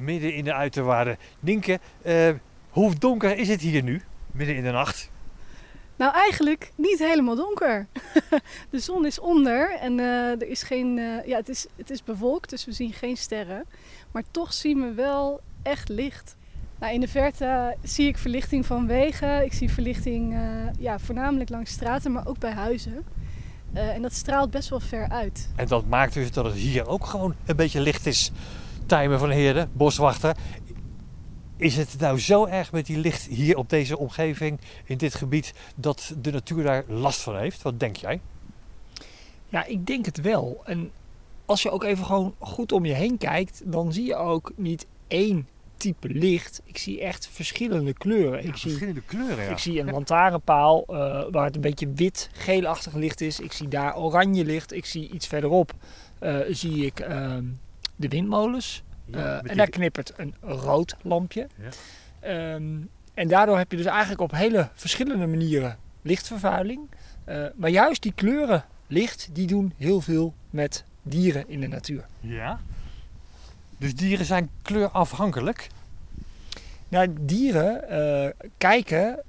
midden in de uiterwaarden. Nienke, eh, hoe donker is het hier nu, midden in de nacht? Nou, eigenlijk niet helemaal donker. de zon is onder en eh, er is geen, eh, ja, het, is, het is bewolkt, dus we zien geen sterren. Maar toch zien we wel echt licht. Nou, in de verte zie ik verlichting van wegen. Ik zie verlichting ja, voornamelijk langs straten, maar ook bij huizen. En dat straalt best wel ver uit. En dat maakt dus dat het hier ook gewoon een beetje licht is. Tijmen van Heerden, boswachter. Is het nou zo erg met die licht hier op deze omgeving, in dit gebied, dat de natuur daar last van heeft? Wat denk jij? Ja, ik denk het wel. En als je ook even gewoon goed om je heen kijkt, dan zie je ook niet één type licht. Ik zie echt verschillende kleuren. ik, zie, verschillende kleuren, ja. ik zie een lantaarnpaal eh, waar het een beetje wit-geelachtig licht is. Ik zie daar oranje licht. Ik zie iets verderop eh, zie ik ehm, de windmolens. Ja, Eh, en daar knippert een rood lampje. Ja. Ehm, en daardoor heb je dus eigenlijk op hele verschillende manieren lichtvervuiling. Eh, maar juist die kleuren licht, die doen heel veel met dieren in de natuur. Ja. Dus dieren zijn kleurafhankelijk. Nou, dieren eh, kijken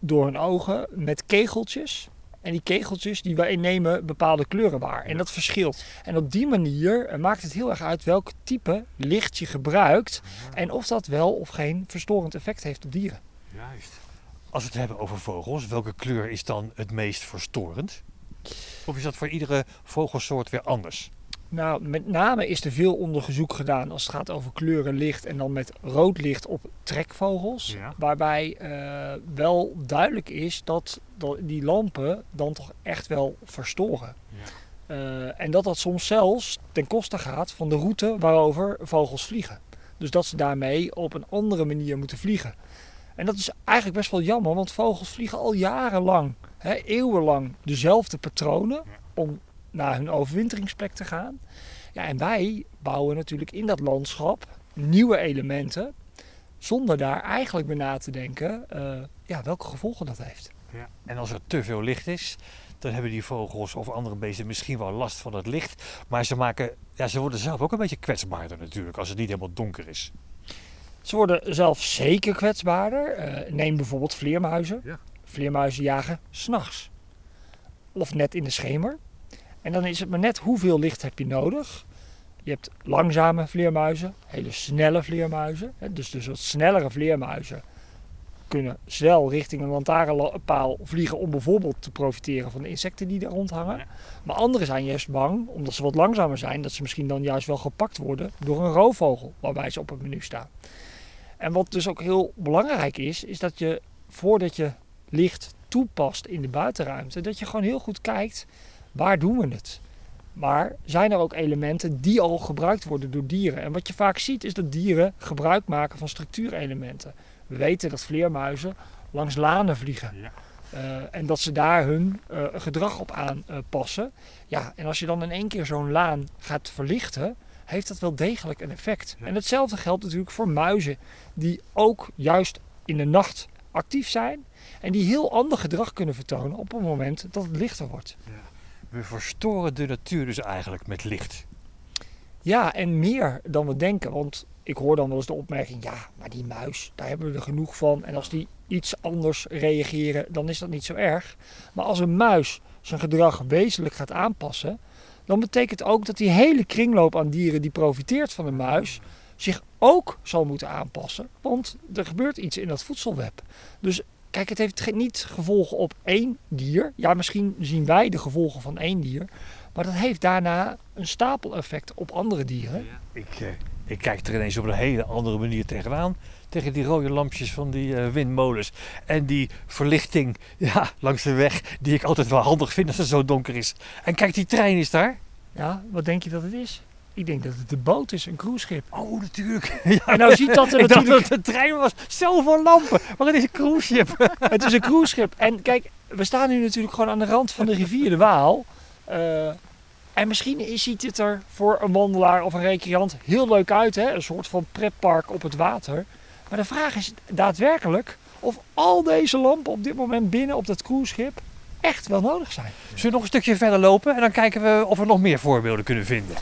door hun ogen met kegeltjes. En die kegeltjes die wij nemen bepaalde kleuren waar. En dat verschilt. En op die manier eh, maakt het heel erg uit welk type licht je gebruikt. En of dat wel of geen verstorend effect heeft op dieren. Juist. Als we het hebben over vogels, welke kleur is dan het meest verstorend? Of is dat voor iedere vogelsoort weer anders? Nou, met name is er veel onderzoek gedaan als het gaat over kleuren licht en dan met rood licht op trekvogels. Ja. Waarbij eh, wel duidelijk is dat, dat die lampen dan toch echt wel verstoren. Eh, en dat dat soms zelfs ten koste gaat van de route waarover vogels vliegen. Dus dat ze daarmee op een andere manier moeten vliegen. En dat is eigenlijk best wel jammer, want vogels vliegen al jarenlang, hè, eeuwenlang, dezelfde patronen om naar hun overwinteringsplek te gaan. Ja, en wij bouwen natuurlijk in dat landschap nieuwe elementen, zonder daar eigenlijk bij na te denken eh, ja, welke gevolgen dat heeft. Ja. En als er te veel licht is, dan hebben die vogels of andere beesten misschien wel last van het licht. Maar ze, maken, ja, ze worden zelf ook een beetje kwetsbaarder natuurlijk als het niet helemaal donker is. Ze worden zelf zeker kwetsbaarder. Eh, neem bijvoorbeeld vleermuizen. Ja. Vleermuizen jagen s'nachts. Of net in de schemer. En dan is het maar net hoeveel licht heb je nodig. Je hebt langzame vleermuizen, hele snelle vleermuizen. Dus, dus wat snellere vleermuizen kunnen snel richting een lantaarnpaal vliegen om bijvoorbeeld te profiteren van de insecten die er rondhangen. Maar anderen zijn juist bang, omdat ze wat langzamer zijn, dat ze misschien dan juist wel gepakt worden door een roofvogel waarbij ze op het menu staan. En wat dus ook heel belangrijk is, is dat je voordat je licht toepast in de buitenruimte, dat je gewoon heel goed kijkt waar doen we het. Maar zijn er ook elementen die al gebruikt worden door dieren? En wat je vaak ziet is dat dieren gebruik maken van structuurelementen. We weten dat vleermuizen langs lanen vliegen. Ja. Eh, en dat ze daar hun eh, gedrag op aanpassen. ja, en als je dan in één keer zo'n laan gaat verlichten, heeft dat wel degelijk een effect. Ja. En hetzelfde geldt natuurlijk voor muizen, die ook juist in de nacht actief zijn. En die heel ander gedrag kunnen vertonen op het moment dat het lichter wordt. We verstoren de natuur dus eigenlijk met licht. Ja, en meer dan we denken. Want ik hoor dan wel eens de opmerking: ja, maar die muis, daar hebben we er genoeg van. En als die iets anders reageren, dan is dat niet zo erg. Maar als een muis zijn gedrag wezenlijk gaat aanpassen, dan betekent ook dat die hele kringloop aan dieren die profiteert van de muis zich ook zal moeten aanpassen. Want er gebeurt iets in dat voedselweb. Dus kijk, het heeft niet gevolgen op één dier. Ja, misschien zien wij de gevolgen van één dier. Maar dat heeft daarna een stapeleffect op andere dieren. Ik, eh, ik kijk er ineens op een hele andere manier tegenaan. Tegen die rode lampjes van die eh, windmolens. En die verlichting ja, langs de weg, die ik altijd wel handig vind als het zo donker is. En kijk, die trein is daar. Ja, wat denk je dat het is? Ik denk dat het de boot is, een cruiseschip. Oh, natuurlijk. Ja, En nou ziet dat er natuurlijk... dat het een trein was. Stel voor lampen. Maar het is een cruiseschip. Het is een cruiseschip. En kijk, we staan nu natuurlijk gewoon aan de rand van de rivier de Waal. Eh, en misschien is- ziet het er voor een wandelaar of een recreant heel leuk uit. Hè? Een soort van pretpark op het water. Maar de vraag is daadwerkelijk of al deze lampen op dit moment binnen op dat cruiseschip echt wel nodig zijn. Zullen we nog een stukje verder lopen en dan kijken we of we nog meer voorbeelden kunnen vinden.